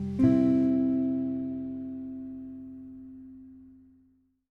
Mm-hmm.